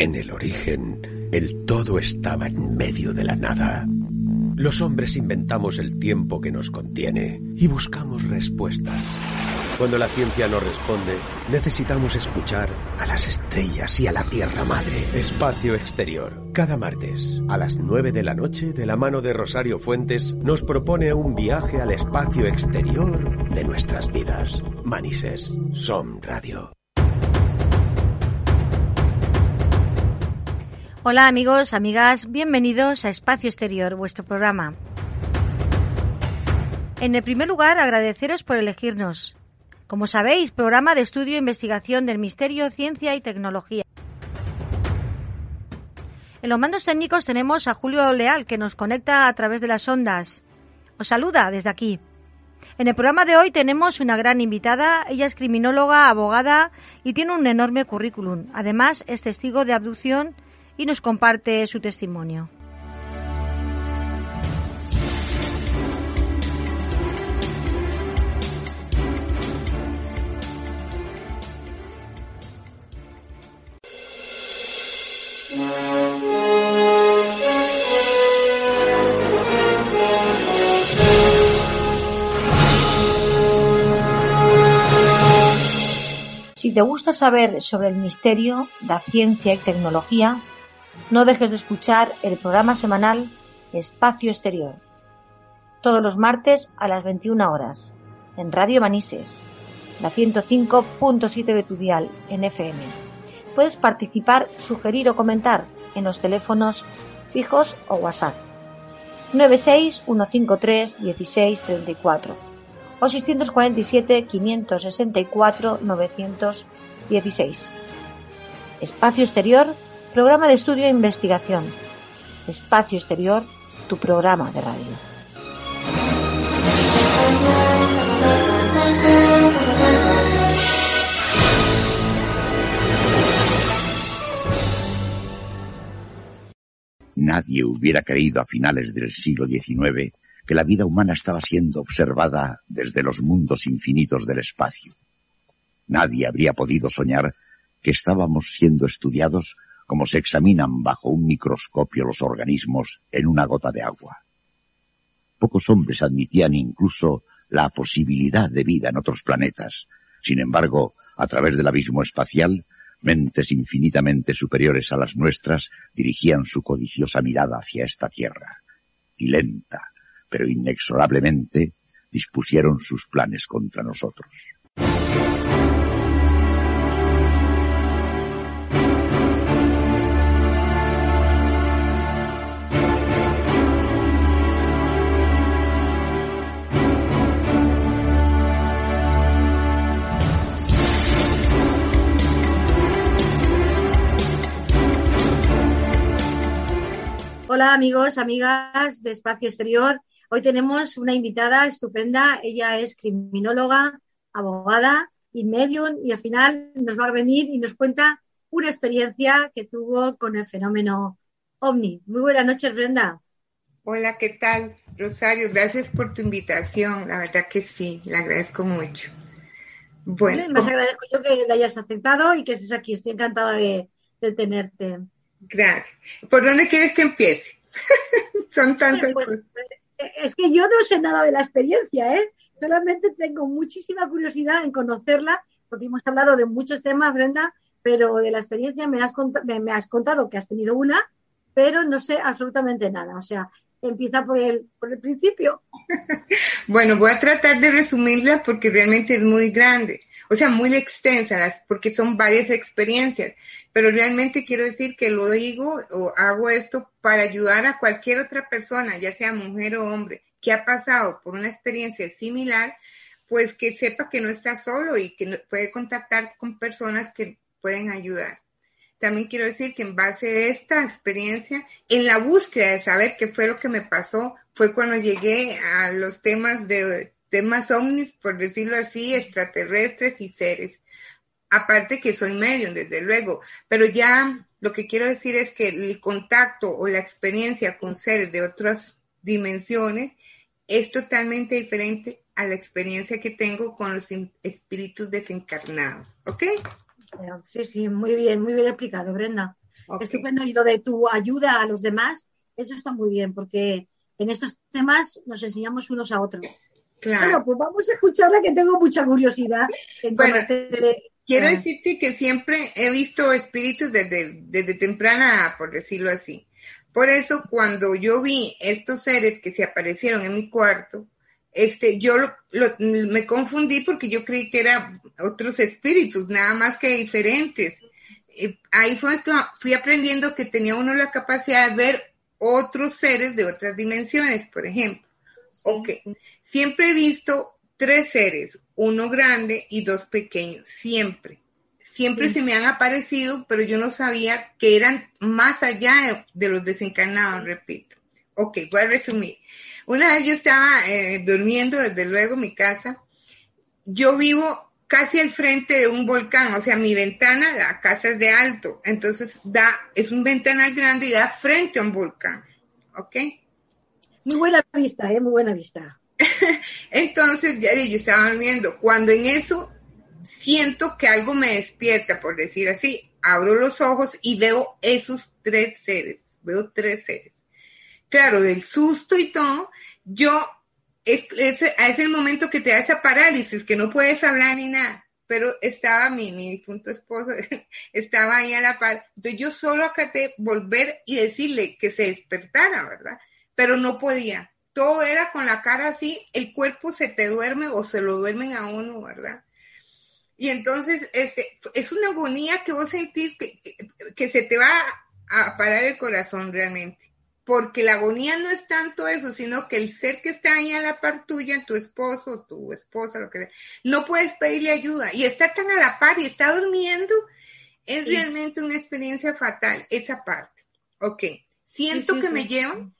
En el origen, el todo estaba en medio de la nada. Los hombres inventamos el tiempo que nos contiene y buscamos respuestas. Cuando la ciencia no responde, necesitamos escuchar a las estrellas y a la Tierra Madre. Espacio Exterior. Cada martes, a las 9 de la noche, de la mano de Rosario Fuentes, nos propone un viaje al espacio exterior de nuestras vidas. Manises, Som Radio. Hola amigos, amigas, bienvenidos a Espacio Exterior, vuestro programa. En el primer lugar, agradeceros por elegirnos. Como sabéis, programa de estudio e investigación del misterio, ciencia y tecnología. En los mandos técnicos tenemos a Julio Leal, que nos conecta a través de las ondas. Os saluda desde aquí. En el programa de hoy tenemos una gran invitada. Ella es criminóloga, abogada y tiene un enorme currículum. Además, es testigo de abducción y nos comparte su testimonio. Si te gusta saber sobre el misterio, la ciencia y tecnología, no dejes de escuchar el programa semanal Espacio Exterior, todos los martes a las 21 horas, en Radio Manises, la 105.7 de tu dial, en FM. Puedes participar, sugerir o comentar en los teléfonos fijos o WhatsApp 96 153 1634 o 647 564 916. Espacio Exterior Programa de estudio e investigación. Espacio Exterior, tu programa de radio. Nadie hubiera creído a finales del siglo XIX que la vida humana estaba siendo observada desde los mundos infinitos del espacio. Nadie habría podido soñar que estábamos siendo estudiados como se examinan bajo un microscopio los organismos en una gota de agua. Pocos hombres admitían incluso la posibilidad de vida en otros planetas. Sin embargo, a través del abismo espacial, mentes infinitamente superiores a las nuestras dirigían su codiciosa mirada hacia esta Tierra. Y lenta, pero inexorablemente, dispusieron sus planes contra nosotros. Hola amigos, amigas de Espacio Exterior. Hoy tenemos una invitada estupenda. Ella es criminóloga, abogada y medium y al final nos va a venir y nos cuenta una experiencia que tuvo con el fenómeno ovni. Muy buenas noches, Brenda. Hola, ¿qué tal? Rosario, gracias por tu invitación. La verdad que sí, le agradezco mucho. Bueno, más agradezco yo que la hayas aceptado y que estés aquí. Estoy encantada de tenerte. Gracias. ¿Por dónde quieres que empiece? Son tantas pues, cosas. Eh, es que yo no sé nada de la experiencia, ¿eh? Solamente tengo muchísima curiosidad en conocerla, porque hemos hablado de muchos temas, Brenda, pero de la experiencia me has, me, has contado que has tenido una, pero no sé absolutamente nada. O sea, empieza por el, por el principio. bueno, voy a tratar de resumirla porque realmente es muy grande o sea, muy extensa, porque son varias experiencias, pero realmente quiero decir que lo digo o hago esto para ayudar a cualquier otra persona, ya sea mujer o hombre, que ha pasado por una experiencia similar, pues que sepa que no está solo y que puede contactar con personas que pueden ayudar. También quiero decir que en base a esta experiencia, en la búsqueda de saber qué fue lo que me pasó, fue cuando llegué a los temas de temas ovnis, por decirlo así, extraterrestres y seres. Aparte que soy medium, desde luego, pero ya lo que quiero decir es que el contacto o la experiencia con seres de otras dimensiones es totalmente diferente a la experiencia que tengo con los espíritus desencarnados. ¿Ok? Sí, sí, muy bien, muy bien explicado, Brenda. estupendo. Y lo de tu ayuda a los demás, eso está muy bien, porque en estos temas nos enseñamos unos a otros. Claro. Bueno, pues vamos a escucharla que tengo mucha curiosidad. bueno, quiero ah. decirte que siempre he visto espíritus desde, desde temprana, por decirlo así. Por eso cuando yo vi estos seres que se aparecieron en mi cuarto, este, yo me confundí porque yo creí que eran otros espíritus, nada más que diferentes. ahí fue que fui aprendiendo que tenía uno la capacidad de ver otros seres de otras dimensiones, por ejemplo. Ok, siempre he visto tres seres, uno grande y dos pequeños, siempre. Siempre se me han aparecido, pero yo no sabía que eran más allá de los desencarnados, repito. Ok, voy a resumir. Una vez yo estaba eh, durmiendo, desde luego, en mi casa. Yo vivo casi al frente de un volcán, o sea, mi ventana, la casa es de alto, entonces da, es un ventanal grande y da frente a un volcán, ¿ok? Muy buena vista, ¿eh? Muy buena vista. entonces, ya yo estaba durmiendo. Cuando en eso siento que algo me despierta, por decir así, abro los ojos y veo esos tres seres, veo tres seres claro, del susto y todo, yo, es, es, el momento que te da esa parálisis, que no puedes hablar ni nada. Pero estaba mi, mi difunto esposo, estaba ahí a la par. Entonces yo solo acaté volver y decirle que se despertara, ¿verdad? Pero no podía. Todo era con la cara así, el cuerpo se te duerme o se lo duermen a uno, ¿verdad? Y entonces, este, es una agonía que vos sentís que, que se te va a parar el corazón realmente. Porque la agonía no es tanto eso, sino que el ser que está ahí a la par tuya, tu esposo, tu esposa, lo que sea, no puedes pedirle ayuda. Y está tan a la par y está durmiendo, es realmente una experiencia fatal, esa parte. Ok, siento que me llevan,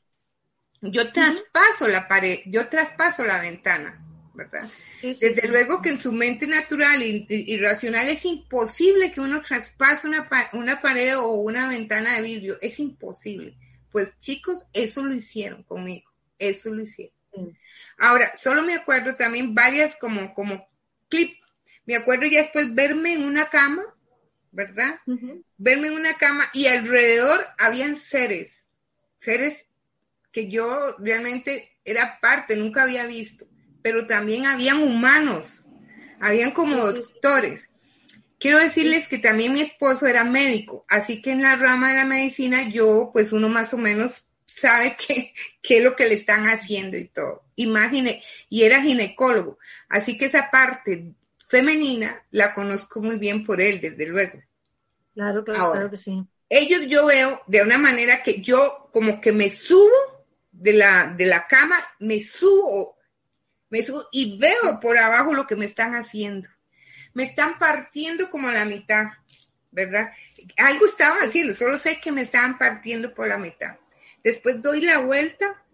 yo traspaso la pared, yo traspaso la ventana, ¿verdad? Desde luego que en su mente natural y, racional es imposible que uno traspase una, una pared o una ventana de vidrio, es imposible pues chicos, eso lo hicieron conmigo, eso lo hicieron. Ahora, solo me acuerdo también varias como, como clip. Me acuerdo ya después verme en una cama, ¿verdad? Verme en una cama y alrededor habían seres, seres que yo realmente era parte, nunca había visto, pero también habían humanos, habían como doctores. Quiero decirles que también mi esposo era médico, así que en la rama de la medicina yo, pues uno más o menos sabe qué, qué es lo que le están haciendo y todo. Imagine, y era ginecólogo, así que esa parte femenina la conozco muy bien por él, desde luego. Claro, claro, claro que sí. Ellos yo veo de una manera que yo como que me subo de la, de la cama, me subo, me subo y veo por abajo lo que me están haciendo me están partiendo como la mitad, ¿verdad? Algo estaba haciendo, solo sé que me estaban partiendo por la mitad. Después doy la vuelta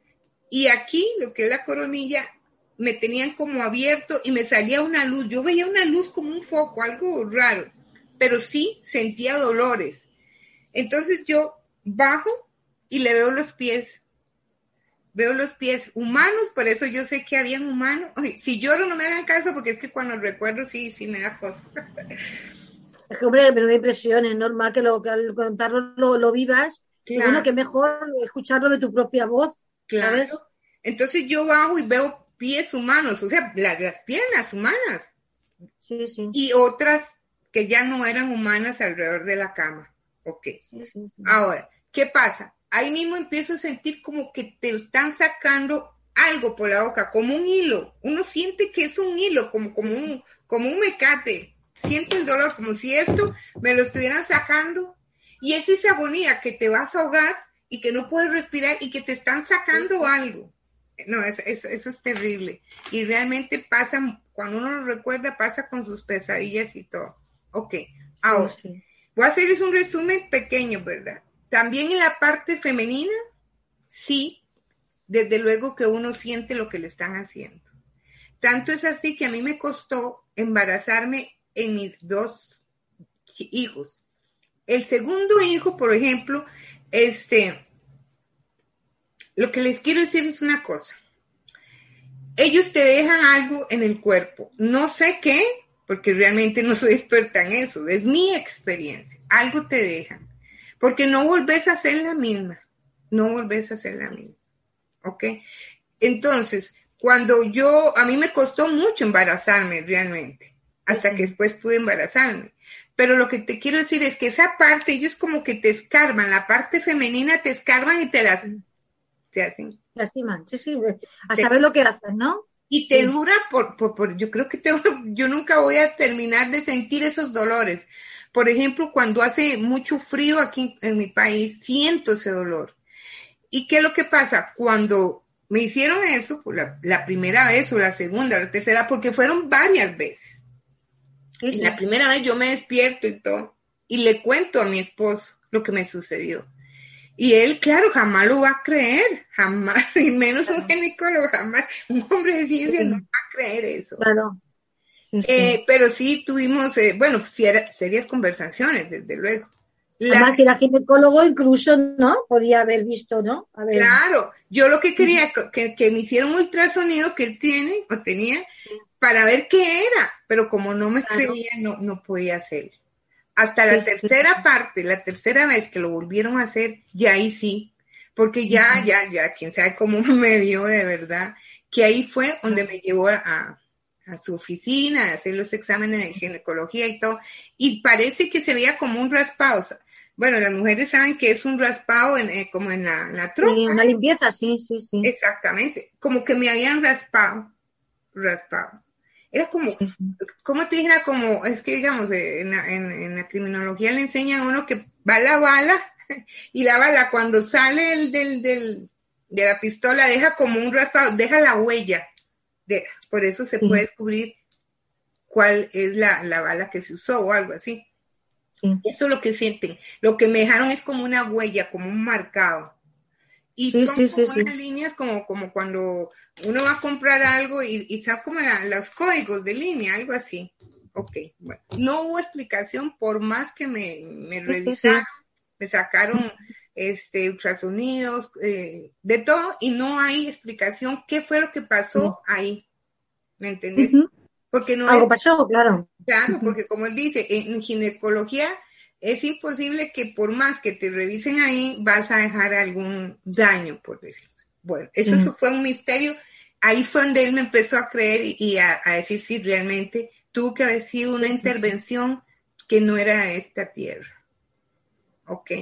y aquí, lo que es la coronilla, me tenían como abierto y me salía una luz. Yo veía una luz como un foco, algo raro, pero sí sentía dolores. Entonces yo bajo y le veo los pies veo los pies humanos, por eso yo sé que habían humanos. si lloro no me hagan caso porque es que cuando recuerdo sí, sí me da cosa. Es que, hombre, me da impresión, es normal que, lo, que al contarlo lo, vivas. Y bueno, que mejor escucharlo de tu propia voz. Claro. Entonces yo bajo y veo pies humanos, o sea, las, las piernas humanas. Sí, sí. Y otras que ya no eran humanas alrededor de la cama. Ok. Ahora, ¿qué pasa? Ahí mismo empiezo a sentir como que te están sacando algo por la boca, como un hilo. Uno siente que es un hilo, como, como, un, como un mecate. Siento el dolor, como si esto me lo estuvieran sacando. Y es esa agonía que te vas a ahogar y que no puedes respirar y que te están sacando algo. No, eso, eso, es terrible. Y realmente pasa, cuando uno lo recuerda, pasa con sus pesadillas y todo. Ok, ahora, voy a hacerles un resumen pequeño, ¿verdad? También en la parte femenina, sí, desde luego que uno siente lo que le están haciendo. Tanto es así que a mí me costó embarazarme en mis dos hijos. El segundo hijo, por ejemplo, este, lo que les quiero decir es una cosa. Ellos te dejan algo en el cuerpo. No sé qué, porque realmente no soy experta en eso. Es mi experiencia. Algo te dejan. Porque no volvés a ser la misma, no volvés a ser la misma, ¿ok? Entonces, cuando yo, a mí me costó mucho embarazarme realmente, hasta que después pude embarazarme. Pero lo que te quiero decir es que esa parte, ellos como que te escarban, la parte femenina te escarban y te la te hacen. Lastiman, sí, sí, a saber lo que hacen, ¿no? Y te dura por, por, por, yo creo que te, yo nunca voy a terminar de sentir esos dolores. Por ejemplo, cuando hace mucho frío aquí en mi país, siento ese dolor. ¿Y qué es lo que pasa? Cuando me hicieron eso, la, la primera vez o la segunda o la tercera, porque fueron varias veces. Y la primera vez yo me despierto y todo, y le cuento a mi esposo lo que me sucedió. Y él, claro, jamás lo va a creer, jamás, y menos un ginecólogo, jamás, un hombre de ciencia no va a creer eso. Claro. Eh, pero sí tuvimos, eh, bueno, serias conversaciones, desde luego. Además, si era ginecólogo, incluso, ¿no? Podía haber visto, ¿no? Claro, yo lo que quería, que, que me hicieron un ultrasonido que él tiene o tenía para ver qué era, pero como no me creía, no, no podía hacerlo. Hasta la tercera parte, la tercera vez que lo volvieron a hacer, ya ahí sí, porque ya, ya, ya, quién sabe cómo me vio de verdad, que ahí fue donde me llevó a, a su oficina, a hacer los exámenes de ginecología y todo, y parece que se veía como un raspado. Bueno, las mujeres saben que es un raspado en, eh, como en la, la trompa. una limpieza, sí, sí, sí. Exactamente, como que me habían raspado, raspado. Era como, ¿cómo te dijera? Como, es que digamos, eh, en la, en, la criminología le enseñan a uno que va la bala y la bala cuando sale el del, del, de la pistola deja como un raspado, deja la huella. De, por eso se puede descubrir cuál es la, la, bala que se usó o algo así. Eso es lo que sienten. Lo que me dejaron es como una huella, como un marcado. Y son como unas líneas como, como cuando uno va a comprar algo y, y sabe como los códigos de línea, algo así. Ok, bueno. No hubo explicación por más que me, me revisaron, me sacaron este ultrasonidos, eh, de todo, y no hay explicación qué fue lo que pasó ahí. ¿Me entendés? Porque no Algo pasó, claro. Claro, porque como él dice, en ginecología es imposible que por más que te revisen ahí, vas a dejar algún daño, por decirlo. Bueno, eso fue un misterio. Ahí fue donde él me empezó a creer y, a, decir si realmente tuvo que haber sido una intervención que no era esta tierra. Ok.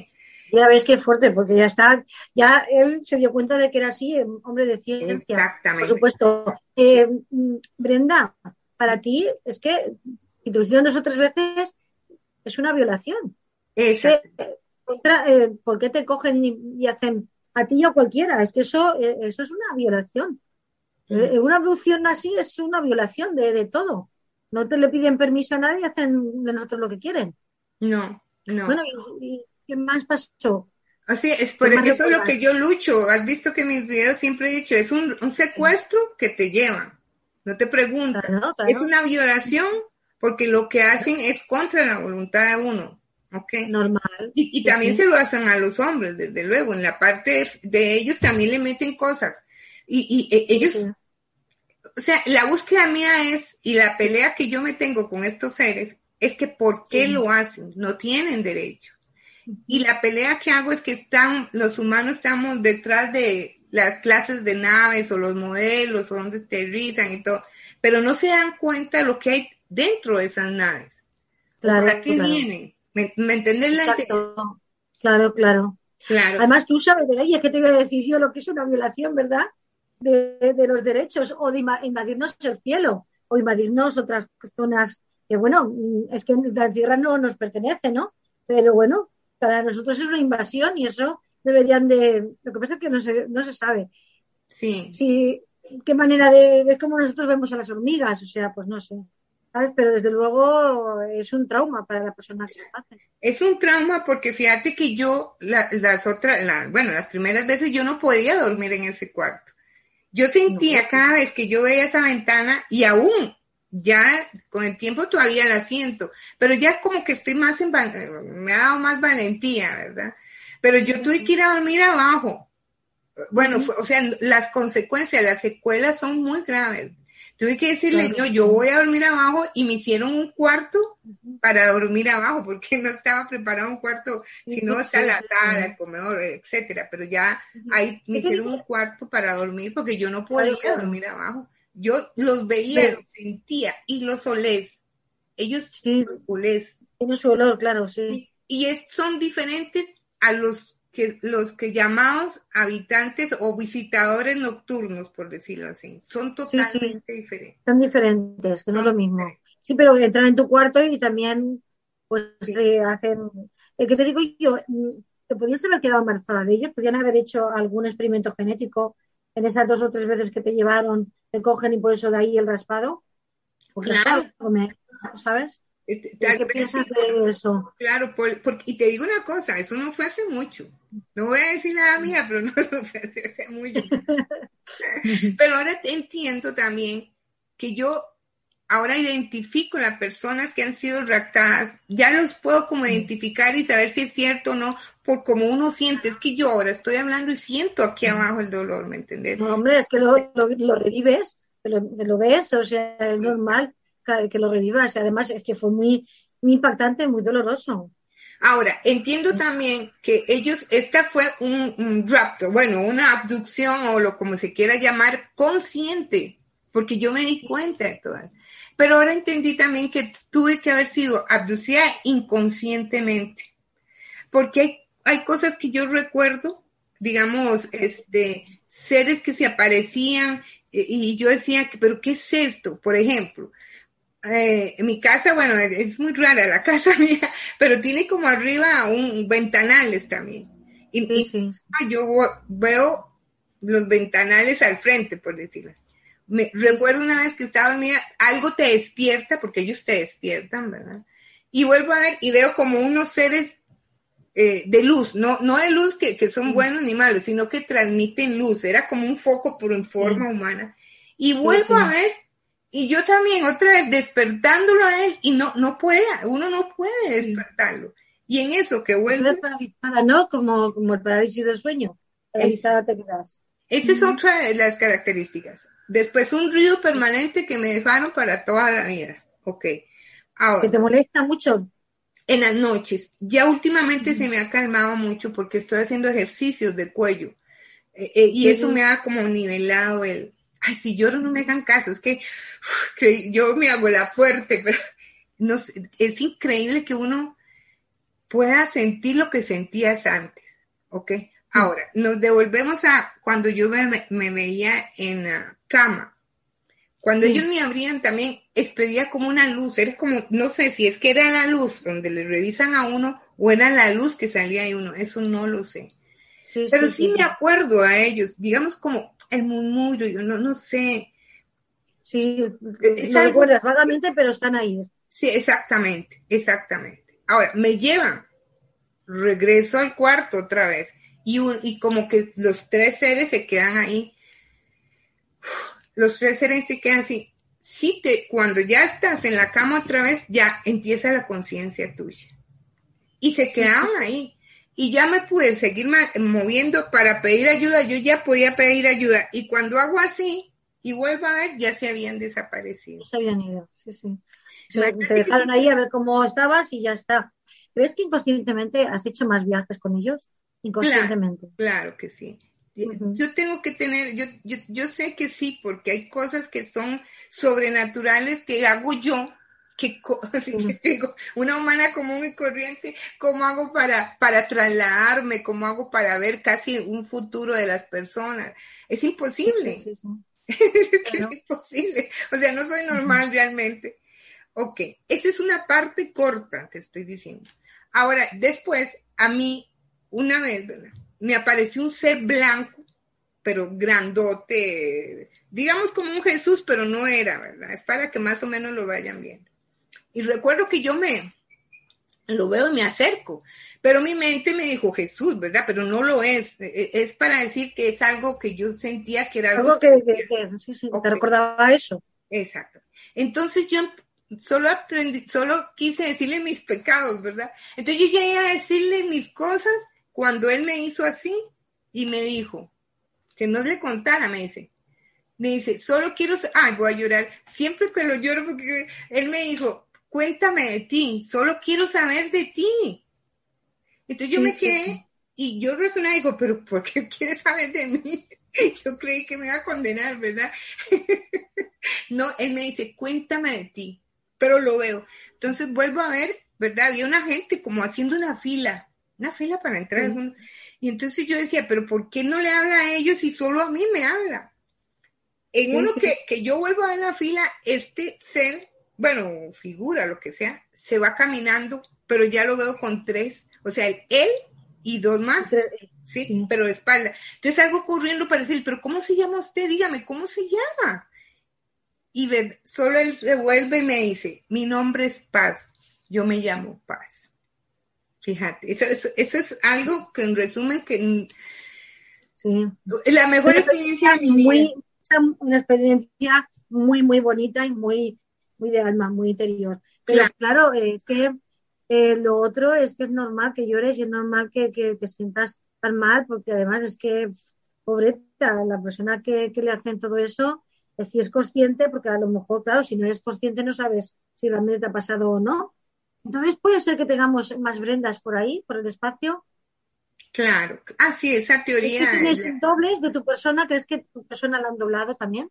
Ya ves qué fuerte, porque ya está, ya él se dio cuenta de que era así, hombre de ciencia. Exactamente. Por supuesto. Eh, mm, Brenda, para ti es que introducción dos o tres veces es una violación. Exacto. Eh, ¿Por qué te cogen y, hacen a ti o cualquiera? Es que eso, eh, eso es una violación. Eh, una abducción así es una violación de, todo. No te le piden permiso a nadie y hacen de nosotros lo que quieren. No, no. Bueno, ¿y, qué más pasó? Así es, por eso es lo que yo lucho. Has visto que mis videos siempre he dicho, es un, secuestro que te llevan. No te preguntan. Es una violación porque lo que hacen es contra la voluntad de uno. ¿ok? Normal. Y, también se lo hacen a los hombres, desde luego, en la parte de, ellos también le meten cosas. Y, e, ellos, o sea, la búsqueda mía es, y la pelea que yo me tengo con estos seres, es que ¿por qué lo hacen? No tienen derecho. Y la pelea que hago es que están, los humanos estamos detrás de las clases de naves o los modelos o donde aterrizan y todo, pero no se dan cuenta de lo que hay dentro de esas naves. Claro, ¿Para qué vienen? ¿Me, ¿me la Claro, claro. Claro. Además, tú sabes de ley, es que te voy a decir yo lo que es una violación, ¿verdad? De, los derechos o de invadirnos el cielo o invadirnos otras zonas que, bueno, es que la tierra no nos pertenece, ¿no? Pero bueno, para nosotros es una invasión y eso deberían de. Lo que pasa es que no se, no se sabe. Sí. sí qué manera de. Es como nosotros vemos a las hormigas, o sea, pues no sé. Pero desde luego es un trauma para la persona que lo hace. Es un trauma porque fíjate que yo, las otras, bueno, las primeras veces yo no podía dormir en ese cuarto. Yo sentía cada vez que yo veía esa ventana y aún ya con el tiempo todavía la siento, pero ya como que estoy más en, me ha dado más valentía, ¿verdad? Pero yo tuve que ir a dormir abajo. Bueno, o sea, las consecuencias, las secuelas son muy graves. Tuve que decirle, no, yo voy a dormir abajo y me hicieron un cuarto para dormir abajo, porque no estaba preparado un cuarto, si no está la sala, el comedor, etcétera, pero ya ahí me hicieron un cuarto para dormir porque yo no podía dormir abajo. Yo los veía, los sentía y los olés. Ellos sí. olés. Tiene su olor, claro, sí. Y, y son diferentes a los que los que llamados habitantes o visitadores nocturnos, por decirlo así, son totalmente diferentes. Son diferentes, que no es lo mismo. Sí, pero entran en tu cuarto y también pues hacen... El que te digo yo, mm, te podías haber quedado embarazada de ellos, podían haber hecho algún experimento genético en esas dos o tres veces que te llevaron, te cogen y por eso de ahí el raspado. claro. ¿Sabes? ¿Qué piensas de eso? Claro, y te digo una cosa, eso no fue hace mucho. No voy a decir la mía, pero no fue hace mucho. pero ahora entiendo también que yo ahora identifico las personas que han sido raptadas, ya los puedo como identificar y saber si es cierto o no, por como uno siente. Es que yo ahora estoy hablando y siento aquí abajo el dolor, ¿me entiendes? No, hombre, es que lo, revives, lo, lo ves, o sea, es normal que lo revivas. Además, es que fue muy, muy impactante, muy doloroso. Ahora, entiendo también que ellos, esta fue un, rapto, bueno, una abducción o lo como se quiera llamar, consciente, porque yo me di cuenta de todo. Pero ahora entendí también que tuve que haber sido abducida inconscientemente, porque hay, hay cosas que yo recuerdo, digamos, este, seres que se aparecían y yo decía, pero ¿qué es esto? Por ejemplo, eh, mi casa, bueno, es muy rara la casa mía, pero tiene como arriba un ventanales también. Y, yo veo los ventanales al frente, por decirlo Me, recuerdo una vez que estaba dormida, algo te despierta, porque ellos te despiertan, ¿verdad? Y vuelvo a ver y veo como unos seres eh, de luz, no, no de luz que, que son buenos ni malos, sino que transmiten luz, era como un foco pero en forma humana. Y vuelvo a ver y yo también, otra vez, despertándolo a él, y no, no puede, uno no puede despertarlo. Y en eso que vuelve. paralizada, ¿no? Como, como el parálisis del sueño. Paralizada te quedas. Esa es otra de las características. Después, un ruido permanente que me dejaron para toda la vida. Ok. Ahora. ¿Que te molesta mucho? En las noches. Ya últimamente se me ha calmado mucho porque estoy haciendo ejercicios de cuello. Eh, eh, y eso me ha como nivelado el, ay, si lloro no me hagan caso, es que, yo me hago la fuerte, pero no, es increíble que uno pueda sentir lo que sentías antes, ¿ok? Ahora, nos devolvemos a cuando yo me, veía en la cama. Cuando ellos me abrían también, expedía como una luz, era como, no sé si es que era la luz donde le revisan a uno o era la luz que salía de uno, eso no lo sé. Pero sí, me acuerdo a ellos, digamos como el murmullo, yo no, no sé. Sí, no recuerdas vagamente, pero están ahí. Sí, exactamente, exactamente. Ahora, me llevan, regreso al cuarto otra vez, y, y como que los tres seres se quedan ahí. Los tres seres se quedan así. Sí, te, cuando ya estás en la cama otra vez, ya empieza la conciencia tuya. Y se quedaban ahí y ya me pude seguir moviendo para pedir ayuda, yo ya podía pedir ayuda y cuando hago así y vuelvo a ver, ya se habían desaparecido. Se habían ido, sí, sí. te dejaron ahí a ver cómo estabas y ya está. ¿Crees que inconscientemente has hecho más viajes con ellos? Inconscientemente. Claro, que sí. Yo tengo que tener, yo, yo, yo sé que sí, porque hay cosas que son sobrenaturales que hago yo ¿Qué digo, una humana común y corriente, ¿cómo hago para, para trasladarme? ¿Cómo hago para ver casi un futuro de las personas? Es imposible. es imposible. O sea, no soy normal realmente. Ok, esa es una parte corta, te estoy diciendo. Ahora, después, a mí, una vez, ¿verdad? Me apareció un ser blanco, pero grandote, digamos como un Jesús, pero no era, ¿verdad? Es para que más o menos lo vayan viendo. Y recuerdo que yo me lo veo y me acerco, pero mi mente me dijo Jesús, ¿verdad? Pero no lo es. E, e, es para decir que es algo que yo sentía que era algo, que, sí, sí, te recordaba eso. Exacto. Entonces yo solo aprendí, solo quise decirle mis pecados, ¿verdad? Entonces yo llegué a decirle mis cosas cuando él me hizo así y me dijo que no le contara, me dice, me dice, solo quiero, ay, voy a llorar, siempre que lo lloro porque él me dijo, cuéntame de ti, solo quiero saber de ti. Entonces yo me quedé y yo resoné y digo, pero ¿por qué quieres saber de mí? Yo creí que me iba a condenar, ¿verdad? no, él me dice, cuéntame de ti, pero lo veo. Entonces vuelvo a ver, ¿verdad? Había una gente como haciendo una fila, una fila para entrar. Y entonces yo decía, pero ¿por qué no le habla a ellos y solo a mí me habla? En uno Que, que yo vuelvo a la fila, este ser, bueno, figura, lo que sea, se va caminando, pero ya lo veo con tres. O sea, él y dos más. Sí, pero de espalda. Entonces algo ocurriendo para decir, pero ¿cómo se llama usted? Dígame, ¿cómo se llama? Y solo él se vuelve y me dice, mi nombre es Paz, yo me llamo Paz. Fíjate, eso, eso, es algo que en resumen que sí. la mejor experiencia muy, Una experiencia muy, muy bonita y muy, muy de alma, muy interior. Pero claro, es que eh, lo otro es que es normal que llores y es normal que, que te sientas tan mal, porque además es que, pobreta, la persona que, le hacen todo eso, eh, si es consciente, porque a lo mejor, claro, si no eres consciente no sabes si realmente te ha pasado o no. Entonces puede ser que tengamos más brendas por ahí, por el espacio. Claro, así esa teoría. ¿Es que tienes dobles de tu persona? ¿Crees que tu persona la han doblado también?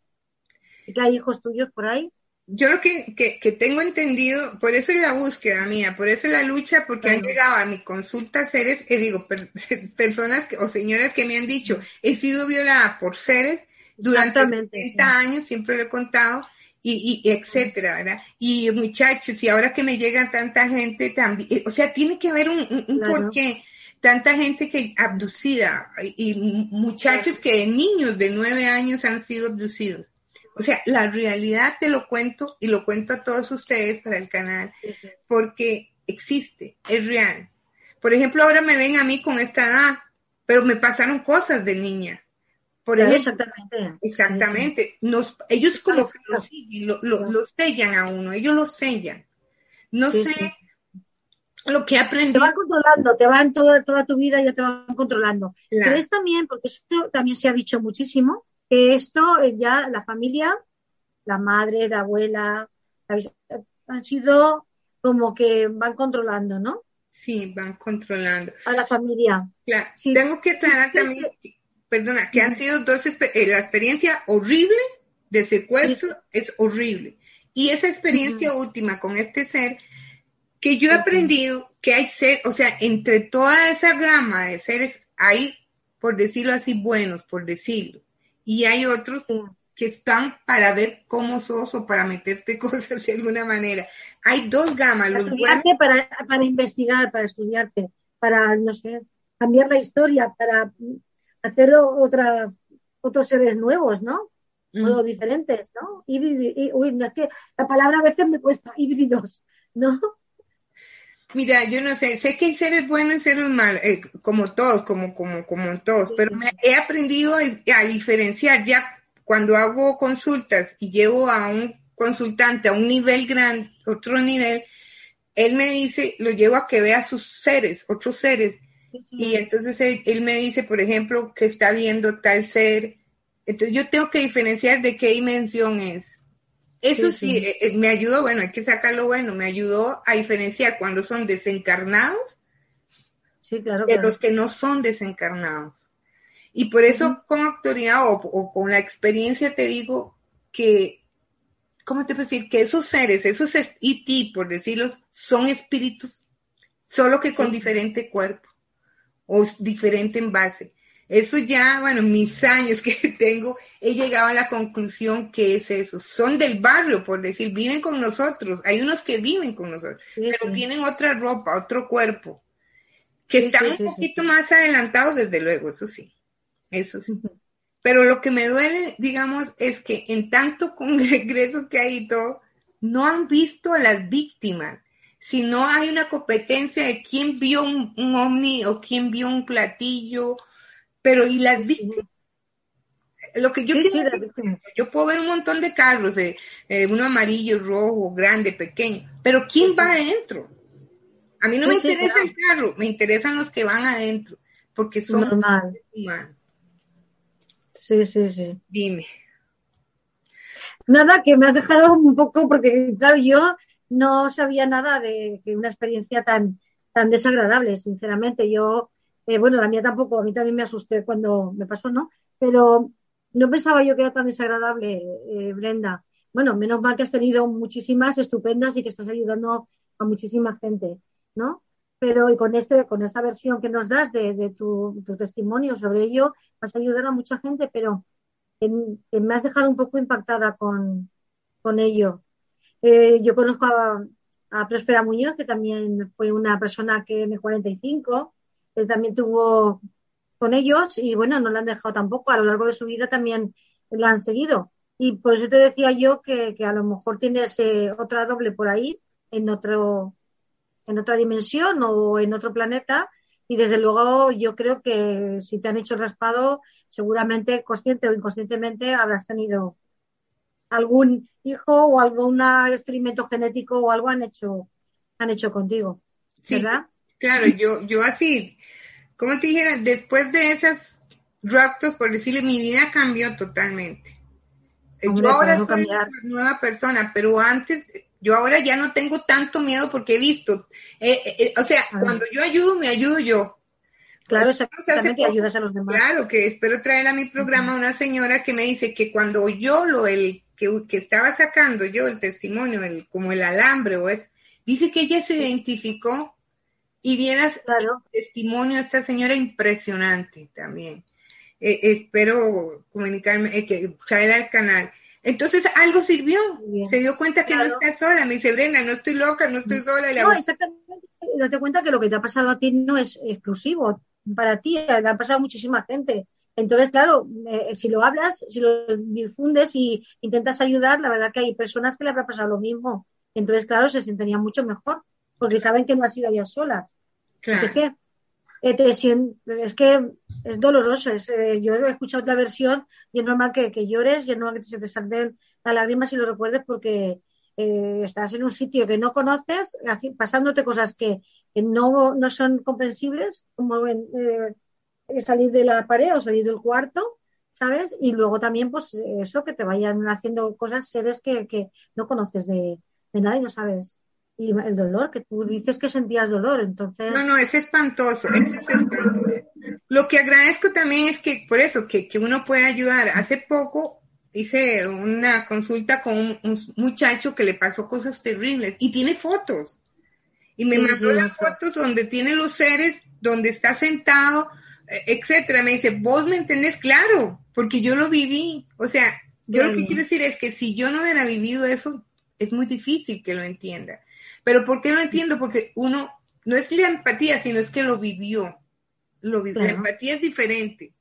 ¿Y que hay hijos tuyos por ahí? yo lo que, que, tengo entendido, por eso es la búsqueda mía, por eso es la lucha, porque han llegado a mi consulta seres, eh, digo, personas o señoras que me han dicho, he sido violada por seres durante 30 años, siempre lo he contado, y, y etcétera, ¿verdad? Y muchachos, y ahora que me llega tanta gente también, eh, o sea, tiene que haber un, un, porqué tanta gente que abducida y muchachos que niños de nueve años han sido abducidos. O sea, la realidad te lo cuento y lo cuento a todos ustedes para el canal, porque existe, es real. Por ejemplo, ahora me ven a mí con esta edad, pero me pasaron cosas de niña. Por exactamente. Exactamente. Nos, ellos como que lo, lo, sellan a uno, ellos lo sellan. No sé lo que aprendí. Te van controlando, te van toda, toda tu vida, ya te van controlando. Pero es también, porque esto también se ha dicho muchísimo, que esto eh, ya la familia, la madre, la abuela, han sido como que van controlando, ¿no? Sí, van controlando. A la familia. Claro. Tengo que aclarar también, perdona, que han sido dos, eh, la experiencia horrible de secuestro es horrible. Y esa experiencia última con este ser, que yo he aprendido que hay ser, o sea, entre toda esa gama de seres, hay, por decirlo así, buenos, por decirlo y hay otros que están para ver cómo sos o para meterte cosas de alguna manera. Hay dos gamas. Para, los para, para investigar, para estudiarte, para, no sé, cambiar la historia, para hacer otra, otros seres nuevos, ¿no? Mm. O diferentes, ¿no? uy, es que la palabra a veces me cuesta, híbridos, ¿no? Mira, yo no sé, sé que hay seres buenos y seres malos, eh, como todos, como, como, como todos, pero me he aprendido a, diferenciar ya cuando hago consultas y llevo a un consultante a un nivel grande, otro nivel, él me dice, lo llevo a que vea sus seres, otros seres, y entonces él, me dice, por ejemplo, que está viendo tal ser, entonces yo tengo que diferenciar de qué dimensión es. Eso sí, eh, eh, me ayudó, bueno, hay que sacarlo bueno, me ayudó a diferenciar cuando son desencarnados de los que no son desencarnados. Y por eso con autoridad o, con la experiencia te digo que, ¿cómo te puedo decir? Que esos seres, esos IT, por decirlo, son espíritus, solo que con diferente cuerpo o diferente envase. Eso ya, bueno, mis años que tengo, he llegado a la conclusión que es eso. Son del barrio, por decir, viven con nosotros. Hay unos que viven con nosotros, pero tienen otra ropa, otro cuerpo, que están un poquito más adelantados, desde luego, eso sí. Eso sí. Pero lo que me duele, digamos, es que en tanto congreso que hay y todo, no han visto a las víctimas. Si no hay una competencia de quién vio un, un ovni o quién vio un platillo pero ¿y las víctimas? Lo que yo yo puedo ver un montón de carros, eh, eh, uno amarillo, rojo, grande, pequeño, pero ¿quién va adentro? A mí no me interesa el carro, me interesan los que van adentro, porque son Normal. Sí, sí, sí. Dime. Nada, que me has dejado un poco, porque claro, yo no sabía nada de, una experiencia tan, tan desagradable, sinceramente. Yo, eh, bueno, la mía tampoco, a mí también me asusté cuando me pasó, ¿no? Pero no pensaba yo que era tan desagradable, eh, Brenda. Bueno, menos mal que has tenido muchísimas estupendas y que estás ayudando a muchísima gente, ¿no? Pero y con este, con esta versión que nos das de, tu, testimonio sobre ello, vas a ayudar a mucha gente, pero me has dejado un poco impactada con, con ello. Eh, yo conozco a, a Próspera Muñoz, que también fue una persona que en el 45, él también tuvo con ellos y bueno, no la han dejado tampoco, a lo largo de su vida también la han seguido. Y por eso te decía yo que, a lo mejor tienes otra doble por ahí, en otro, en otra dimensión o en otro planeta. Y desde luego yo creo que si te han hecho raspado, seguramente consciente o inconscientemente habrás tenido algún hijo o algún experimento genético o algo han hecho, han hecho contigo. ¿Verdad? claro, yo, yo así como te dijera, después de esas raptos, por decirle, mi vida cambió totalmente. yo ahora soy una nueva persona, pero antes, yo ahora ya no tengo tanto miedo porque he visto, eh, eh, eh, o sea, cuando yo ayudo, me ayudo yo. Claro, exactamente, ayudas a los demás. Claro, que espero traer a mi programa una señora que me dice que cuando yo lo, el que, que estaba sacando yo el testimonio, el, como el alambre o es, dice que ella se identificó y vieras el testimonio de esta señora impresionante también. Eh, espero comunicarme, eh, que traerla al canal. Entonces algo sirvió, se dio cuenta que no está sola, me dice Brenda, no estoy loca, no estoy sola. no, exactamente, date cuenta que lo que te ha pasado a ti no es exclusivo para ti, le ha pasado a muchísima gente. Entonces, claro, eh, si lo hablas, si lo difundes y intentas ayudar, la verdad que hay personas que le habrá pasado lo mismo. Entonces, claro, se sentirían mucho mejor porque saben que no has ido ellas solas. Claro. Es que, eh, es que es doloroso. Es, eh, yo he escuchado otra versión y es normal que, llores y es normal que se te salten las lágrimas y lo recuerdes porque eh, estás en un sitio que no conoces, pasándote cosas que, no, no, son comprensibles, como salir de la pared o salir del cuarto, ¿sabes? Y luego también, pues eso, que te vayan haciendo cosas, seres que, que no conoces de, de nada y no sabes y el dolor, que tú dices que sentías dolor, entonces... No, no, es espantoso, es espantoso. Lo que agradezco también es que, por eso, que, que uno puede ayudar. Hace poco hice una consulta con un, muchacho que le pasó cosas terribles y tiene fotos. Y me mandó las fotos donde tiene los seres, donde está sentado, etcétera. Me dice, vos me entendés, claro, porque yo lo viví. O sea, yo lo que quiero decir es que si yo no hubiera vivido eso, es muy difícil que lo entienda. Pero ¿por qué no entiendo? Porque uno, no es la empatía, sino es que lo vivió. Lo vivió. La empatía es diferente.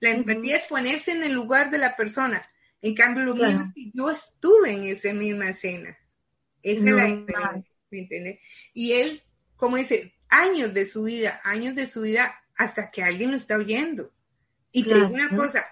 La empatía es ponerse en el lugar de la persona. En cambio, lo mío es que yo estuve en esa misma escena. Esa es la diferencia, ¿me entiendes? Y él, como dice, años de su vida, años de su vida hasta que alguien lo está oyendo. Y te digo una cosa,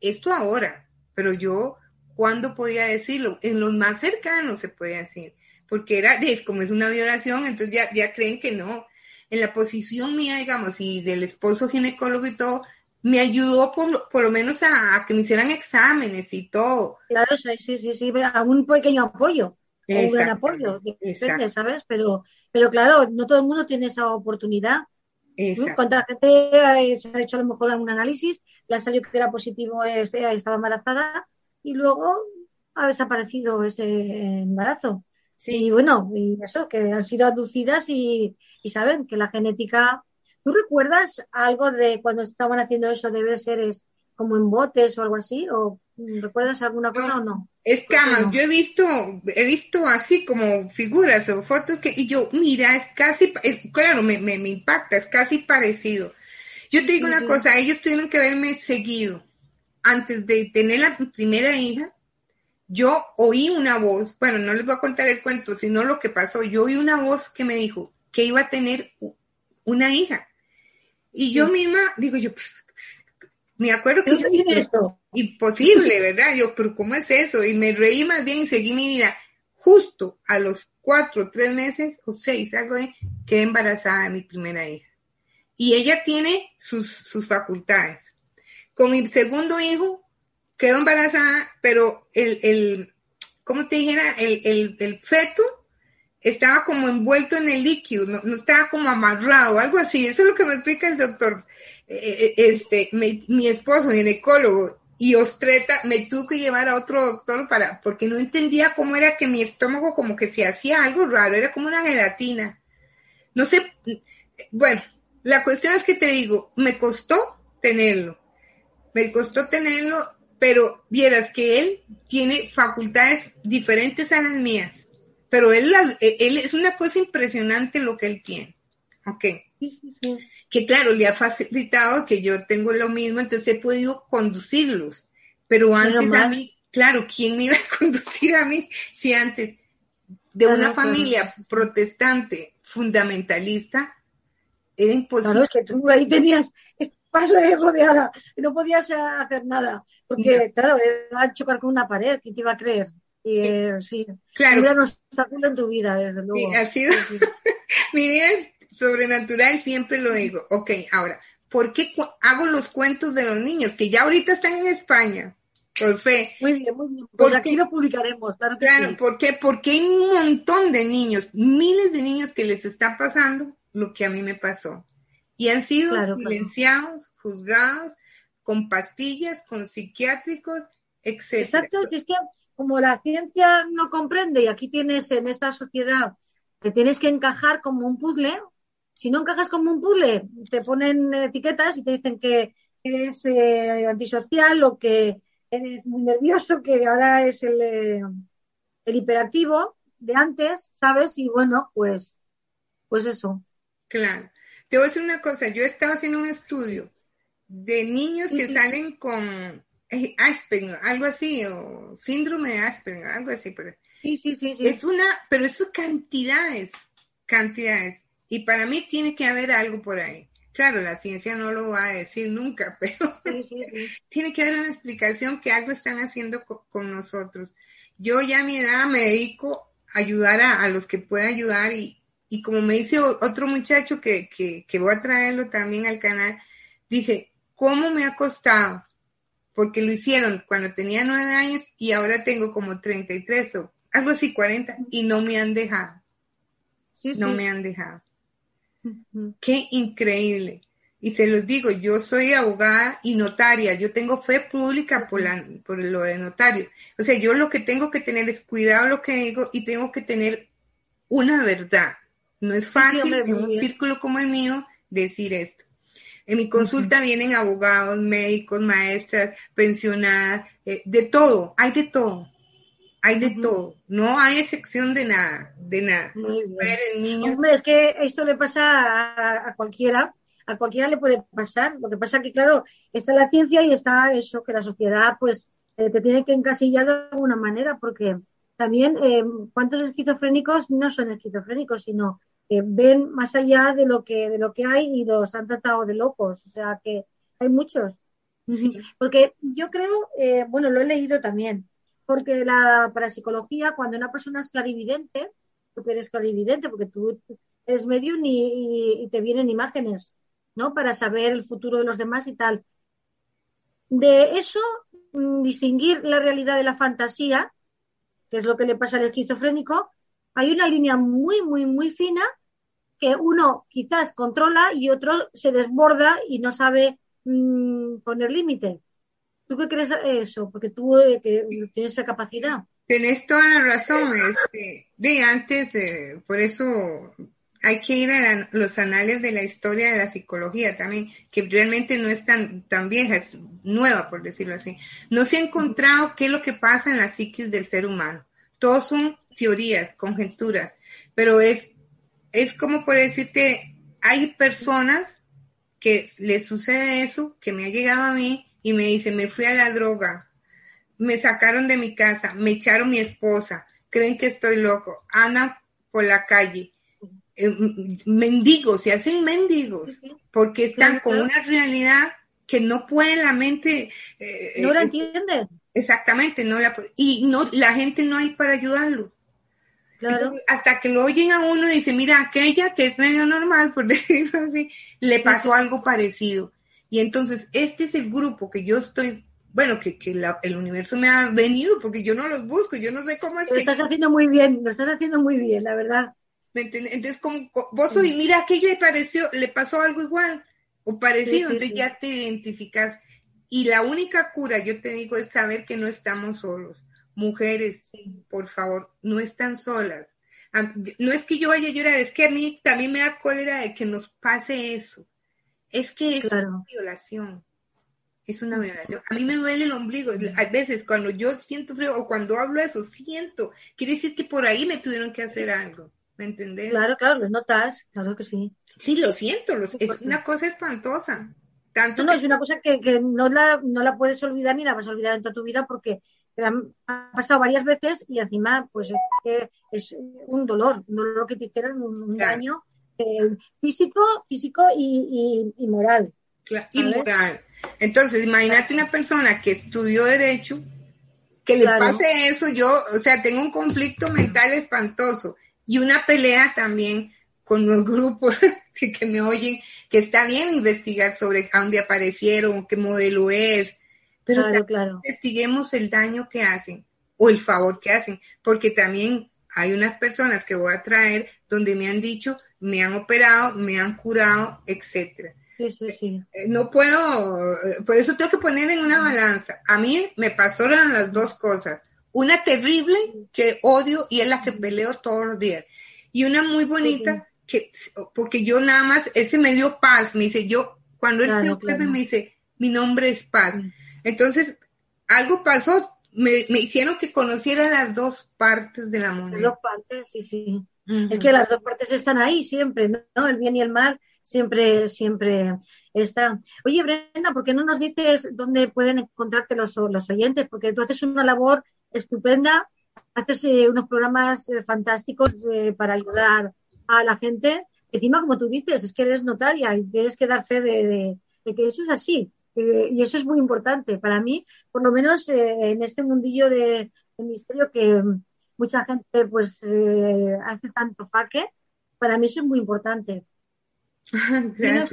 esto ahora, pero yo, ¿cuándo podía decirlo? En los más cercanos se puede decir porque era, es como es una violación, entonces ya, ya creen que no. En la posición mía, digamos, y del esposo ginecólogo y todo, me ayudó por, por lo menos a, que me hicieran exámenes y todo. Claro, sí, sí, sí, sí a un pequeño apoyo, un gran apoyo, ¿sabes? Pero, pero claro, no todo el mundo tiene esa oportunidad. ¿Cuánta gente se ha hecho a lo mejor algún análisis, le ha salido que era positivo, este, estaba embarazada y luego ha desaparecido ese embarazo? Sí. Y bueno, y eso, que han sido aducidas y, saben que la genética. ¿Tú recuerdas algo de cuando estaban haciendo eso de ver seres como en botes o algo así? ¿O recuerdas alguna cosa o no? Escamas, yo he visto, he visto así como figuras o fotos que, y yo, mira, es casi, claro, me, me, impacta, es casi parecido. Yo te digo una cosa, ellos tuvieron que verme seguido. Antes de tener la primera hija, yo oí una voz, bueno, no les voy a contar el cuento, sino lo que pasó, yo oí una voz que me dijo que iba a tener una hija. Y yo misma, digo yo, pues, me acuerdo que... Yo, esto? Imposible, ¿verdad? Yo, pero ¿cómo es eso? Y me reí más bien y seguí mi vida. Justo a los cuatro, tres meses o seis, algo de, quedé embarazada de mi primera hija. Y ella tiene sus, sus facultades. Con mi segundo hijo, quedó embarazada, pero el, el, como te dijera, el, el, feto estaba como envuelto en el líquido, no, estaba como amarrado, algo así. Eso es lo que me explica el doctor, este, mi, esposo, ginecólogo, y Ostreta me tuvo que llevar a otro doctor para, porque no entendía cómo era que mi estómago como que se hacía algo raro, era como una gelatina. No sé, bueno, la cuestión es que te digo, me costó tenerlo, me costó tenerlo, pero vieras que él tiene facultades diferentes a las mías, pero él, él es una cosa impresionante lo que él tiene. Que claro, le ha facilitado que yo tengo lo mismo, entonces he podido conducirlos. Pero antes a mí, claro, ¿quién me iba a conducir a mí si antes de una familia protestante fundamentalista era imposible? Claro, es que tú ahí tenías paso rodeada y no podías hacer nada. Porque, claro, a eh, chocar con una pared, ¿quién te iba a creer? Y sí, eh, sí. claro. un obstáculo en tu vida, desde luego. Sí, ha sido, mi vida sobrenatural siempre lo digo. Ok, ahora, ¿por qué hago los cuentos de los niños que ya ahorita están en España? Por fe. Muy bien, muy bien. Pues aquí lo publicaremos, claro Claro, ¿por qué? Porque hay un montón de niños, miles de niños que les está pasando lo que a mí me pasó. Y han sido silenciados, juzgados, con pastillas, con psiquiátricos, etc. Exacto, si es que como la ciencia no comprende, y aquí tienes en esta sociedad que tienes que encajar como un puzzle, si no encajas como un puzzle, te ponen etiquetas y te dicen que eres eh, antisocial o que eres muy nervioso, que ahora es el, eh, el hiperactivo de antes, ¿sabes? Y bueno, pues, pues eso. Claro. Te voy a decir una cosa, yo estaba haciendo un estudio de niños que salen con eh, Asperger, algo así, o síndrome de Asperger, algo así, pero sí, sí, sí, sí. es una, pero eso cantidades, cantidades. Y para mí tiene que haber algo por ahí. Claro, la ciencia no lo va a decir nunca, pero tiene que haber una explicación que algo están haciendo con, nosotros. Yo ya a mi edad me dedico a ayudar a, los que pueda ayudar y, y como me dice otro muchacho que, que, que voy a traerlo también al canal, dice, ¿cómo me ha costado? Porque lo hicieron cuando tenía nueve años y ahora tengo como 33 o algo así, 40, y no me han dejado. no me han dejado. Qué increíble. Y se los digo, yo soy abogada y notaria, yo tengo fe pública por, la, por lo de notario. O sea, yo lo que tengo que tener es cuidado lo que digo y tengo que tener una verdad. No es fácil en un círculo como el mío decir esto. En mi consulta vienen abogados, médicos, maestras, pensionadas, eh, de todo, hay de todo hay de todo, no hay excepción de nada, de nada. niños. Hombre, es que esto le pasa a, cualquiera, a cualquiera le puede pasar. Lo que pasa que, claro, está la ciencia y está eso, que la sociedad, pues, eh, te tiene que encasillar de alguna manera, porque también, eh, ¿cuántos esquizofrénicos no son esquizofrénicos, sino que ven más allá de lo que, de lo que hay y los han tratado de locos? O sea que hay muchos. Porque yo creo, eh, bueno, lo he leído también, porque la parapsicología, cuando una persona es clarividente, tú eres clarividente porque tú eres medium y, te vienen imágenes, ¿no? Para saber el futuro de los demás y tal. De eso, mm, distinguir la realidad de la fantasía, que es lo que le pasa al esquizofrénico, hay una línea muy, muy, muy fina que uno quizás controla y otro se desborda y no sabe mm, poner límite. ¿Tú qué crees eso? Porque tú eh, tienes esa capacidad. Tienes toda la razón. Este, de antes, eh, por eso hay que ir a los anales de la historia de la psicología también, que realmente no es tan, tan vieja, es nueva, por decirlo así. No se ha encontrado qué es lo que pasa en la psiquis del ser humano. Todos son teorías, conjeturas, pero es, es como por decirte, hay personas que les sucede eso, que me ha llegado a mí, y me dice, me fui a la droga, me sacaron de mi casa, me echaron mi esposa, creen que estoy loco, Ana por la calle. Eh, mendigos, se hacen mendigos, porque están con una realidad que no puede la mente. Eh, no la eh, entienden. Exactamente, no la y no la gente no hay para ayudarlo. Claro. hasta que lo oyen a uno y dice, mira, aquella que es medio normal, por decirlo así, le pasó algo parecido. Y entonces este es el grupo que yo estoy bueno, que, el universo me ha venido porque yo no los busco, yo no sé cómo es lo estás haciendo muy bien, lo estás haciendo muy bien, la verdad. Entonces, como vos y mira, que le pareció, le pasó algo igual o parecido, entonces ya te identificas. Y la única cura, yo te digo, es saber que no estamos solos. Mujeres, por favor, no están solas. No es que yo vaya a llorar, es que a mí también me da cólera de que nos pase eso. Es que es una violación. Es una violación. A mí me duele el ombligo. A veces cuando yo siento frío o cuando hablo eso, siento. Quiere decir que por ahí me tuvieron que hacer algo. ¿Me entendés? Claro, claro, lo notas, claro que sí. Sí, lo siento, es una cosa espantosa. Tanto no, es una cosa que, no, la, no la puedes olvidar ni la vas a olvidar en toda tu vida porque ha pasado varias veces y encima pues es, es un dolor, un dolor que te hicieron un, daño eh, físico, físico y, moral. y moral. Entonces, imagínate una persona que estudió derecho, que le pase eso, yo, o sea, tengo un conflicto mental espantoso y una pelea también con los grupos que, me oyen, que está bien investigar sobre dónde aparecieron, qué modelo es, pero investiguemos el daño que hacen o el favor que hacen, porque también hay unas personas que voy a traer donde me han dicho, me han operado, me han curado, etcétera. Sí, sí, sí. Eh, no puedo, eh, por eso tengo que poner en una balanza. A mí me pasaron las dos cosas. Una terrible que odio y es la que peleo todos los días. Y una muy bonita que, porque yo nada más, ese me dio paz. Me dice, yo, cuando él se me dice, mi nombre es paz. Entonces, algo pasó, me, me, hicieron que conociera las dos partes de la moneda. Las dos partes, sí, sí. Es que las dos partes están ahí siempre, ¿no? El bien y el mal siempre, siempre está. Oye, Brenda, ¿por qué no nos dices dónde pueden encontrarte los, los oyentes? Porque tú haces una labor estupenda, haces eh, unos programas eh, fantásticos eh, para ayudar a la gente. Encima, como tú dices, es que eres notaria y tienes que dar fe de, que eso es así. y eso es muy importante. Para mí, por lo menos en este mundillo de, misterio que mucha gente pues hace tanto faque, para mí eso es muy importante. Tienes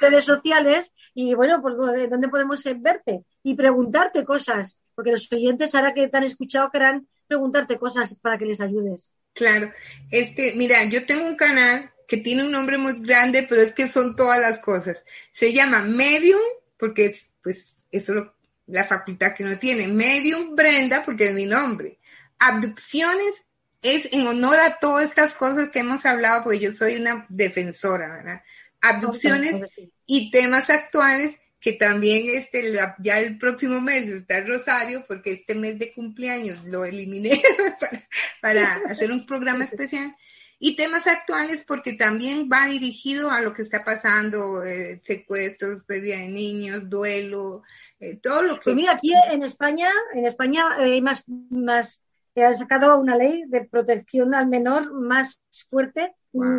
redes sociales y bueno, pues ¿dónde podemos verte? Y preguntarte cosas, porque los oyentes ahora que te han escuchado querrán preguntarte cosas para que les ayudes. Claro, este, mira, yo tengo un canal que tiene un nombre muy grande, pero es que son todas las cosas. Se llama Medium, porque es, pues, eso es la facultad que no tiene. Medium Brenda, porque es mi nombre. Abducciones es en honor a todas estas cosas que hemos hablado, porque yo soy una defensora, ¿verdad? Abducciones y temas actuales que también este, ya el próximo mes está el Rosario, porque este mes de cumpleaños lo eliminé para, hacer un programa especial. Y temas actuales porque también va dirigido a lo que está pasando, eh, secuestros, pérdida de niños, duelo, eh, todo lo que... Pues mira, aquí en España, en España hay más, más que han sacado una ley de protección al menor más fuerte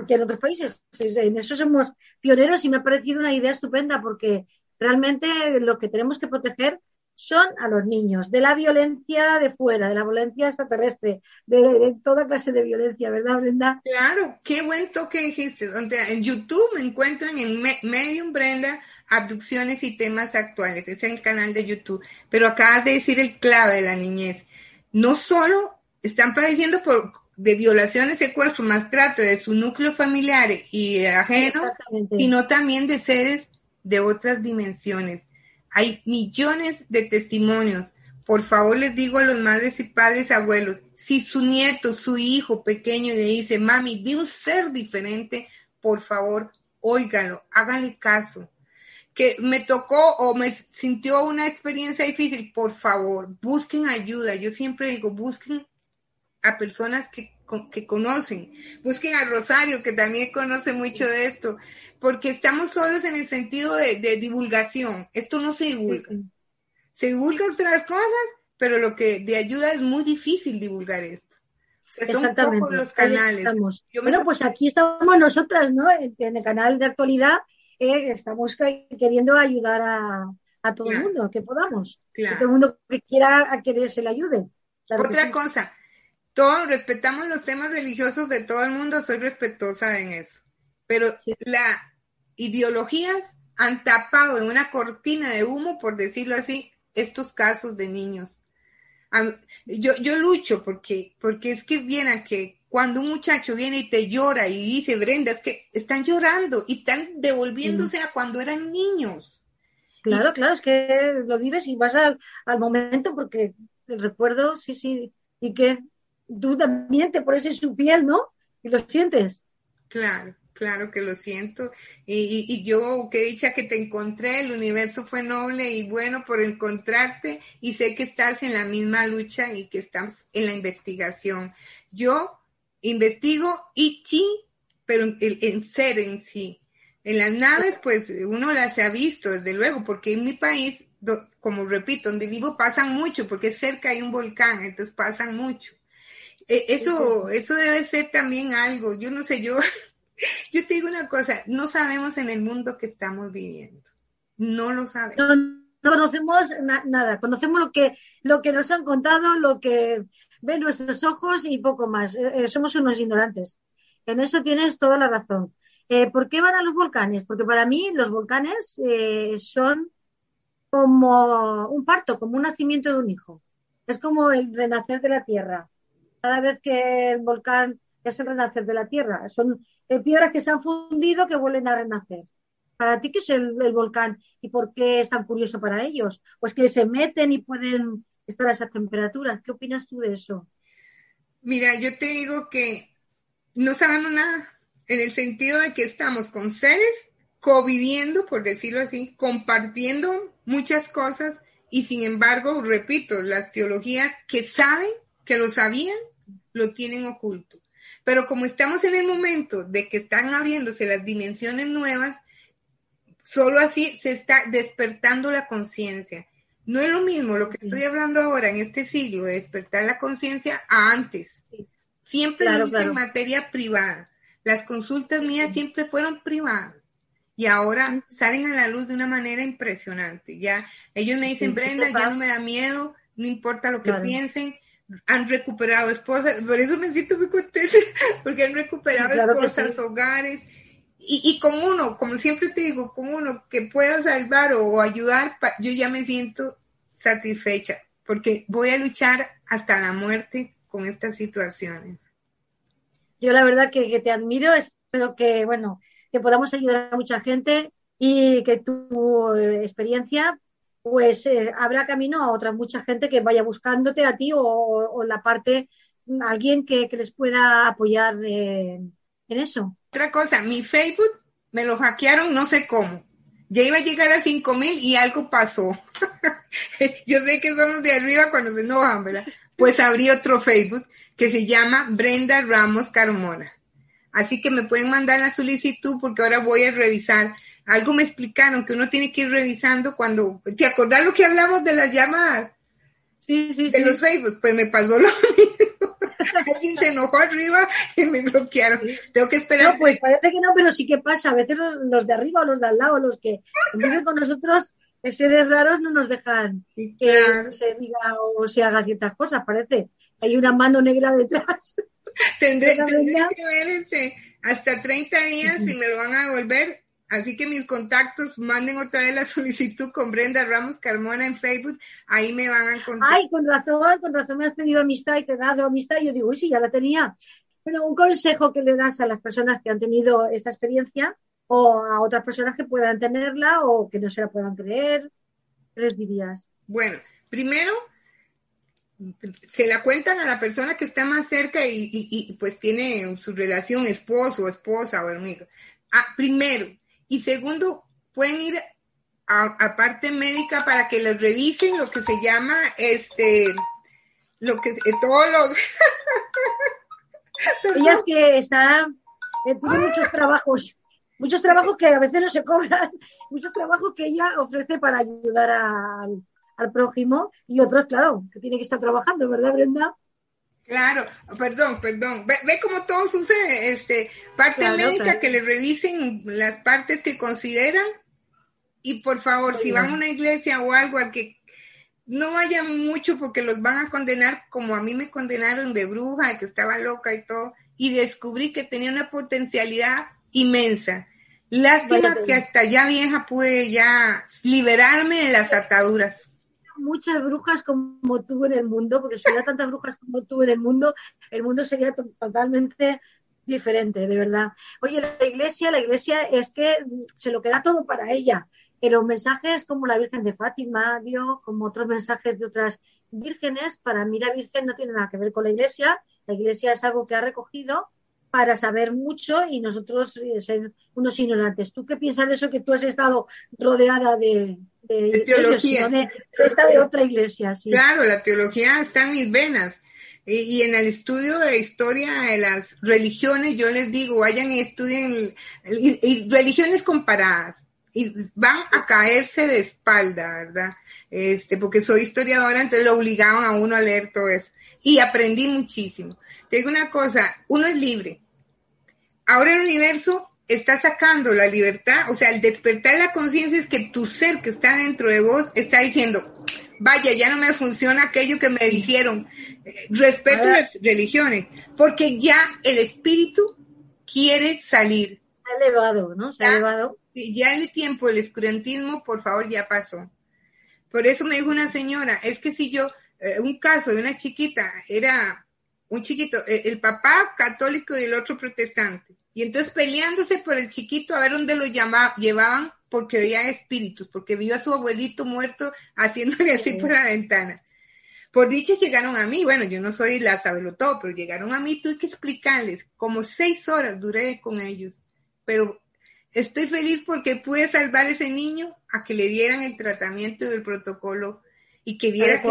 que en otros países. En eso somos pioneros y me ha parecido una idea estupenda porque realmente lo que tenemos que proteger son a los niños, de la violencia de fuera, de la violencia extraterrestre, de, toda clase de violencia, ¿verdad, Brenda? Claro, qué buen toque dijiste. En YouTube me encuentran en Medium Brenda, abducciones y temas actuales. es el canal de YouTube. Pero acabas de decir el clave de la niñez no solo están padeciendo por de violaciones, secuestro, maltrato de su núcleo familiar y ajenos, sino también de seres de otras dimensiones. Hay millones de testimonios. Por favor, les digo a los madres y padres, abuelos, si su nieto, su hijo pequeño le dice, mami, vi un ser diferente, por favor, óigalo, hágale caso que me tocó o me sintió una experiencia difícil, por favor, busquen ayuda. Yo siempre digo, busquen a personas que, que conocen, busquen a Rosario, que también conoce mucho de esto, porque estamos solos en el sentido de, divulgación. Esto no se divulga. Se divulga otras cosas, pero lo que de ayuda es muy difícil divulgar esto. son pocos los canales. Bueno, pues aquí estamos nosotras, ¿no? En el canal de actualidad estamos queriendo ayudar a, todo el mundo, que podamos. Que todo el mundo que quiera a que se le ayude. Otra cosa, todos respetamos los temas religiosos de todo el mundo, soy respetuosa en eso. Pero las ideologías han tapado en una cortina de humo, por decirlo así, estos casos de niños. Yo, yo lucho porque, porque es que viene que cuando un muchacho viene y te llora y dice, Brenda, es que están llorando y están devolviéndose a cuando eran niños. Claro, claro, es que lo vives y vas al, al momento porque el recuerdo, sí, sí, y que tú también te pones en su piel, ¿no? Y lo sientes. Claro, claro que lo siento. Y, y, yo, qué dicha que te encontré, el universo fue noble y bueno por encontrarte y sé que estás en la misma lucha y que estás en la investigación. Yo investigo y sí, pero en, en ser en sí. En las naves, pues uno las ha visto, desde luego, porque en mi país, como repito, donde vivo pasan mucho, porque cerca hay un volcán, entonces pasan mucho. E, eso, eso debe ser también algo. Yo no sé, yo, yo te digo una cosa, no sabemos en el mundo que estamos viviendo. No lo sabemos. No, conocemos nada, conocemos lo que, lo que nos han contado, lo que ven nuestros ojos y poco más. Eh, eh, somos unos ignorantes. En eso tienes toda la razón. Eh, ¿Por qué van a los volcanes? Porque para mí los volcanes son como un parto, como un nacimiento de un hijo. Es como el renacer de la tierra cada vez que el volcán es el renacer de la Tierra. Son piedras que se han fundido que vuelven a renacer. ¿Para ti qué es el, volcán y por qué es tan curioso para ellos? Pues que se meten y pueden estar a esas. ¿Qué opinas tú de eso? Mira, yo te digo que no sabemos nada en el sentido de que estamos con seres conviviendo, por decirlo así, compartiendo muchas cosas y sin embargo, repito, las teologías que saben, que lo sabían, lo tienen oculto. Pero como estamos en el momento de que están abriéndose las dimensiones nuevas, solo así se está despertando la conciencia. No es lo mismo lo que estoy hablando ahora en este siglo de despertar la conciencia a antes. Siempre lo hice en materia privada. Las consultas mías siempre fueron privadas. Y ahora salen a la luz de una manera impresionante. Ya ellos me dicen, Brenda, ya no me da miedo, no importa lo que piensen, han recuperado esposas, por eso me siento muy contenta, porque han recuperado esposas, hogares, y, y, con uno, como siempre te digo, con uno que pueda salvar o, ayudar, yo ya me siento satisfecha, porque voy a luchar hasta la muerte con estas situaciones. Yo la verdad que, que te admiro, espero que, bueno, que podamos ayudar a mucha gente y que tu eh, experiencia pues eh, habrá camino a otra mucha gente que vaya buscándote a ti o, la parte, alguien que, les pueda apoyar eh, en eso. Otra cosa, mi Facebook me lo hackearon no sé cómo. Ya iba a llegar a cinco mil y algo pasó. Yo sé que son los de arriba cuando se enojan, ¿verdad? Pues abrí otro Facebook que se llama Brenda Ramos Carmona. Así que me pueden mandar la solicitud porque ahora voy a revisar algo me explicaron que uno tiene que ir revisando cuando, ¿te acordás lo que hablamos de las llamadas? Sí, sí, de los Facebook, pues me pasó lo mismo. Alguien se enojó arriba y me bloquearon. Tengo que esperar. No, pues parece que no, pero sí que pasa. A veces los, de arriba o los de al lado, los que viven con nosotros, seres raros no nos dejan que se diga o se haga ciertas cosas. Parece hay una mano negra detrás. Tendré, que ver este, hasta 30 días y me lo van a devolver Así que mis contactos, manden otra vez la solicitud con Brenda Ramos Carmona en Facebook, ahí me van a encontrar. Ay, con razón, con razón me has pedido amistad y te he dado amistad. Yo digo, uy, sí, ya la tenía. Pero un consejo que le das a las personas que han tenido esta experiencia o a otras personas que puedan tenerla o que no se la puedan creer, ¿qué les dirías? Bueno, primero, se la cuentan a la persona que está más cerca y, pues tiene su relación esposo, esposa o amigo. Ah, primero, y segundo, pueden ir a, parte médica para que les revisen lo que se llama este lo que todos los ella es que está eh, tiene muchos trabajos muchos trabajos que a veces no se cobran muchos trabajos que ella ofrece para ayudar al, al prójimo y otros claro que tiene que estar trabajando verdad Brenda Claro, perdón, perdón. Ve, ve cómo todo sucede. Este, parte médica que le revisen las partes que consideran. Y por favor, si van a una iglesia o algo al que no vayan mucho porque los van a condenar como a mí me condenaron de bruja, de que estaba loca y todo. Y descubrí que tenía una potencialidad inmensa. Lástima que hasta ya vieja pude ya liberarme de las ataduras muchas brujas como tú en el mundo, porque si hubiera tantas brujas como tú en el mundo, el mundo sería totalmente diferente, de verdad. Oye, la iglesia, la iglesia es que se lo queda todo para ella. En los mensajes como la Virgen de Fátima dio, como otros mensajes de otras vírgenes, para mí la Virgen no tiene nada que ver con la iglesia. La iglesia es algo que ha recogido para saber mucho y nosotros eh, ser unos ignorantes. ¿Tú qué piensas de eso que tú has estado rodeada de, de, teología? de, esta de otra iglesia. Sí. Claro, la teología está en mis venas. Y, en el estudio de historia de las religiones, yo les digo, vayan y estudien y, religiones comparadas. Y van a caerse de espalda, ¿verdad? Este, porque soy historiadora, entonces lo obligaban a uno a leer todo eso. Y aprendí muchísimo. Te digo una cosa, uno es libre. Ahora el universo está sacando la libertad, o sea, el despertar la conciencia es que tu ser que está dentro de vos está diciendo, vaya, ya no me funciona aquello que me dijeron, respeto las religiones, porque ya el espíritu quiere salir. Se ha elevado, ¿no? Se ha elevado. Ya el tiempo del escurantismo, por favor, ya pasó. Por eso me dijo una señora, es que si yo, eh, un caso de una chiquita, era un chiquito, eh, el papá católico y el otro protestante. Y entonces peleándose por el chiquito a ver dónde lo llevaban porque veía espíritus, porque vio a su abuelito muerto haciéndole así por la ventana. Por dicha llegaron a mí, bueno, yo no soy la todo, pero llegaron a mí, tuve que explicarles, como seis horas duré con ellos, pero estoy feliz porque pude salvar a ese niño a que le dieran el tratamiento del protocolo y que viera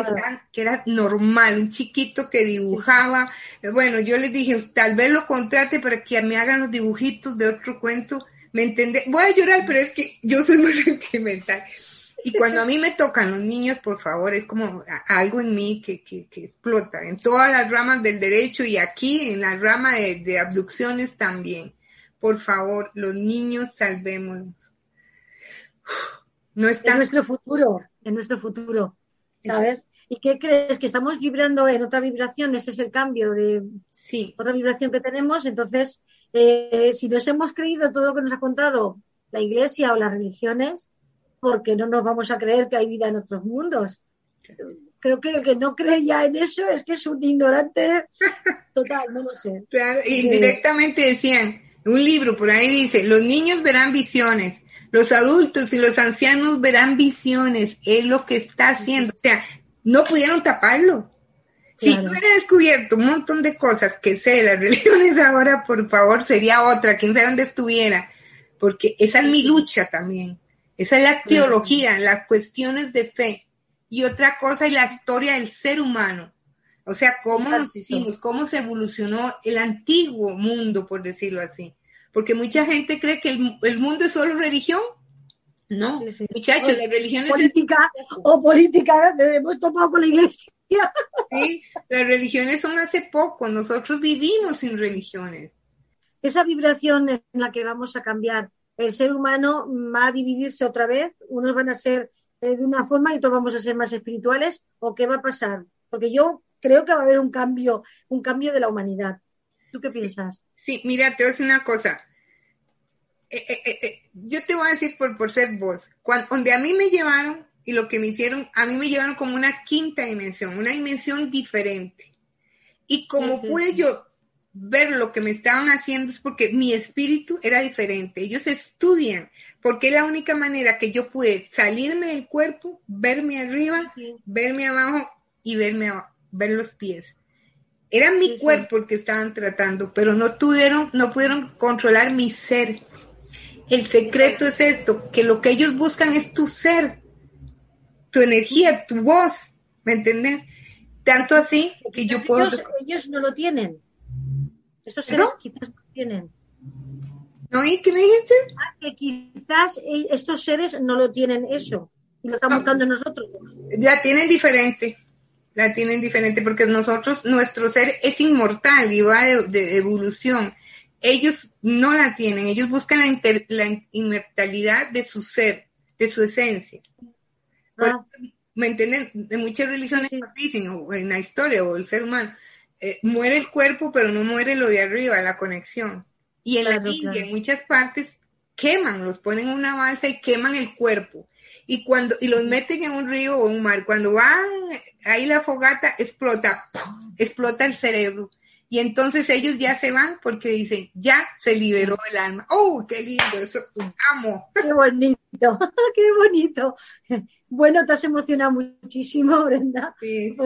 que era, normal, un chiquito que dibujaba. Bueno, yo les dije, tal vez lo contrate para que me hagan los dibujitos de otro cuento. ¿Me entiende? Voy a llorar, pero es que yo soy muy sentimental. Y cuando a mí me tocan los niños, por favor, es como algo en mí que, que, explota, en todas las ramas del derecho y aquí en la rama de, abducciones también. Por favor, los niños salvémonos. No. Es nuestro futuro, en nuestro futuro. ¿Sabes? ¿Y qué crees? Que estamos vibrando en otra vibración, ese es el cambio de sí. otra vibración que tenemos. Entonces, eh, si nos hemos creído todo lo que nos ha contado la iglesia o las religiones, porque no nos vamos a creer que hay vida en otros mundos. Creo que el que no cree ya en eso es que es un ignorante total, no lo sé. Claro, y directamente decían, un libro por ahí dice, los niños verán visiones, los adultos y los ancianos verán visiones, es lo que está haciendo. O sea, no pudieron taparlo. Si yo hubiera descubierto un montón de cosas que sé de las religiones ahora, por favor, sería otra, quién sabe dónde estuviera. Porque esa es mi lucha también. Esa es la teología, las cuestiones de fe. Y otra cosa es la historia del ser humano. O sea, cómo nos hicimos, cómo se evolucionó el antiguo mundo, por decirlo así porque mucha gente cree que el, mundo es solo religión. No, muchachos, la religión es política o política, hemos topado con la iglesia. Sí, las religiones son hace poco, nosotros vivimos sin religiones. Esa vibración en la que vamos a cambiar, el ser humano va a dividirse otra vez, unos van a ser eh, de una forma y otros vamos a ser más espirituales, o qué va a pasar? Porque yo creo que va a haber un cambio, un cambio de la humanidad. ¿Tú qué piensas? Sí, mira, te voy a decir una cosa. Eh, eh, eh, yo te voy a decir por, por ser vos, cuando, donde a mí me llevaron y lo que me hicieron, a mí me llevaron como una quinta dimensión, una dimensión diferente. Y como pude yo ver lo que me estaban haciendo es porque mi espíritu era diferente. Ellos estudian, porque es la única manera que yo pude salirme del cuerpo, verme arriba, verme abajo y verme ver los pies. Era mi cuerpo el que estaban tratando, pero no tuvieron, no pudieron controlar mi ser. El secreto es esto, que lo que ellos buscan es tu ser, tu energía, tu voz, ¿me entendés? Tanto así que yo puedo... Ellos, no lo tienen. Estos seres quizás no tienen. ¿No? ¿Y qué me dijiste? Ah, que quizás e, estos seres no lo tienen eso. Y lo están buscando nosotros. Ya tienen diferente. La tienen diferente porque nosotros, nuestro ser es inmortal y va de evolución ellos no la tienen, ellos buscan la, inmortalidad de su ser, de su esencia. Ah. ¿Me entienden? De muchas religiones dicen, o en la historia, o el ser humano, eh, muere el cuerpo, pero no muere lo de arriba, la conexión. Y en la India, en muchas partes, queman, los ponen en una balsa y queman el cuerpo. y cuando y los meten en un río o un mar. Cuando van ahí la fogata explota, explota el cerebro. Y entonces ellos ya se van porque dicen, ya se liberó el alma. ¡Oh, qué lindo! Eso amo. Qué bonito, qué bonito. Bueno, te has emocionado muchísimo, Brenda. Sí,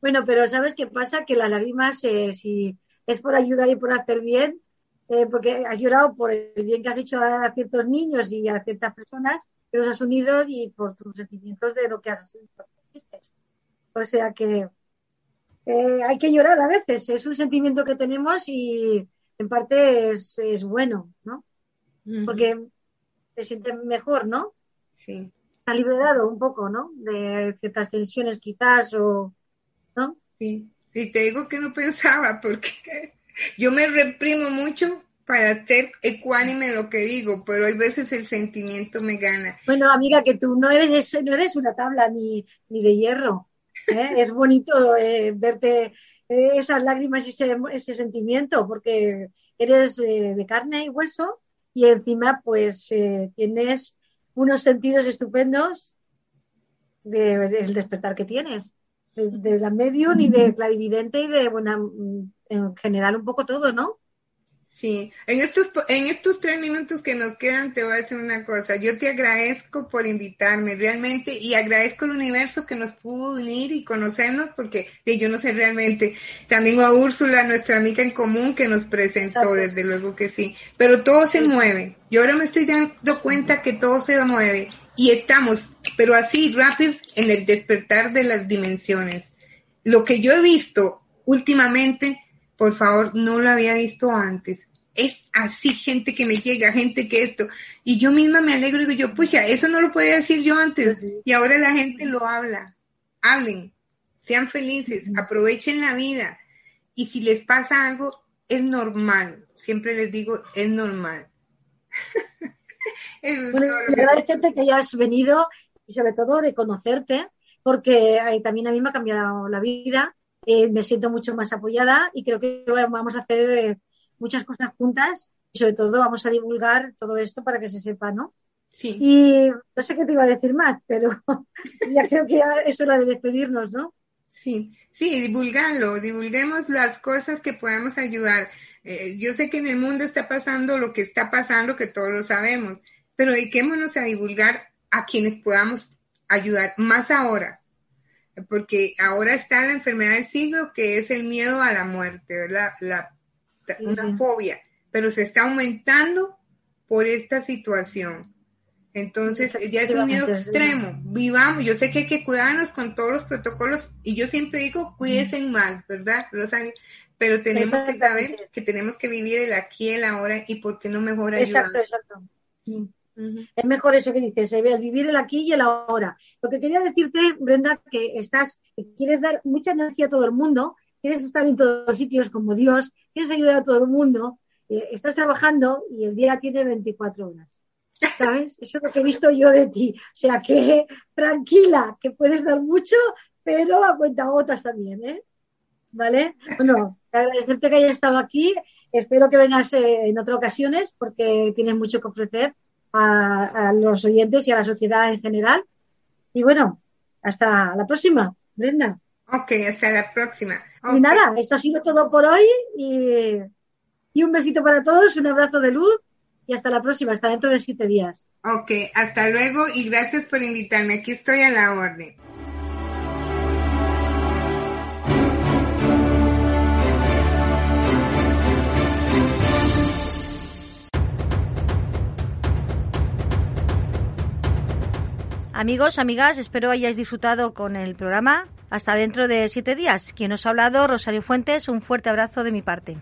Bueno, pero ¿sabes qué pasa? Que las lágrimas, eh, si es por ayudar y por hacer bien, eh, porque has llorado por el bien que has hecho a ciertos niños y a ciertas personas que los has unido y por tus sentimientos de lo que has hecho. O sea que eh, hay que llorar a veces, es un sentimiento que tenemos y en parte es, bueno, ¿no? Porque te sientes mejor, ¿no? Sí. Está liberado un poco, ¿no? De ciertas tensiones quizás o, ¿no? Sí. Sí, te digo que no pensaba porque yo me reprimo mucho para ser ecuánime en lo que digo, pero hay veces el sentimiento me gana. Bueno, amiga, que tú no eres, no eres una tabla ni, ni de hierro. ¿Eh? es bonito eh, verte eh, esas lágrimas y ese, ese, sentimiento, porque eres de carne y hueso y encima pues tienes unos sentidos estupendos del despertar que tienes, de, la medium y de clarividente y de, buena en general un poco todo, ¿no? Sí, en estos, en estos tres minutos que nos quedan te voy a decir una cosa. Yo te agradezco por invitarme realmente y agradezco al universo que nos pudo unir y conocernos porque yo no sé realmente. También a Úrsula, nuestra amiga en común que nos presentó, desde luego que sí. Pero todo se mueve. Yo ahora me estoy dando cuenta que todo se mueve y estamos, pero así rápidos en el despertar de las dimensiones. Lo que yo he visto últimamente por favor, no lo había visto antes. Es así, gente que me llega, gente que esto. Y yo misma me alegro y digo yo, pucha, eso no lo podía decir yo antes. Y ahora la gente lo habla. Hablen, sean felices, aprovechen la vida. Y si les pasa algo, es normal. Siempre les digo, es normal. Es agradecerte que hayas venido y sobre todo de conocerte, porque también a mí me ha cambiado la vida eh, me siento mucho más apoyada y creo que vamos a hacer eh, muchas cosas juntas y sobre todo vamos a divulgar todo esto para que se sepa, ¿no? Sí. Y no sé qué te iba a decir más, pero ya creo que ya es hora de despedirnos, ¿no? Sí, sí, divulgarlo, divulguemos las cosas que podamos ayudar. Eh, yo sé que en el mundo está pasando lo que está pasando, que todos lo sabemos, pero dediquémonos a divulgar a quienes podamos ayudar, más ahora, porque ahora está la enfermedad del siglo, que es el miedo a la muerte, ¿verdad? La, una fobia, pero se está aumentando por esta situación. Entonces ya es un miedo extremo. Vivamos, yo sé que hay que cuidarnos con todos los protocolos y yo siempre digo, cuídense mal, ¿verdad, Rosario? Pero tenemos que saber que tenemos que vivir el aquí, el ahora y por qué no mejor ayudar. Exacto, exacto. Es mejor eso que dices, el vivir el aquí y el ahora. Lo que quería decirte, Brenda, que estás, quieres dar mucha energía a todo el mundo, quieres estar en todos los sitios como Dios, quieres ayudar a todo el mundo, eh, estás trabajando y el día tiene 24 horas. ¿Sabes? Eso es lo que he visto yo de ti. O sea que tranquila, que puedes dar mucho, pero a cuenta gotas también, ¿eh? ¿Vale? Bueno, agradecerte que hayas estado aquí. Espero que vengas eh, en otras ocasiones porque tienes mucho que ofrecer a, los oyentes y a la sociedad en general. Y bueno, hasta la próxima, Brenda. Ok, hasta la próxima. Y nada, esto ha sido todo por hoy y, y un besito para todos, un abrazo de luz y hasta la próxima, hasta dentro de siete días. Ok, hasta luego y gracias por invitarme. Aquí estoy a la orden. Amigos, amigas, espero hayáis disfrutado con el programa. Hasta dentro de siete días. Quien os ha hablado, Rosario Fuentes, un fuerte abrazo de mi parte.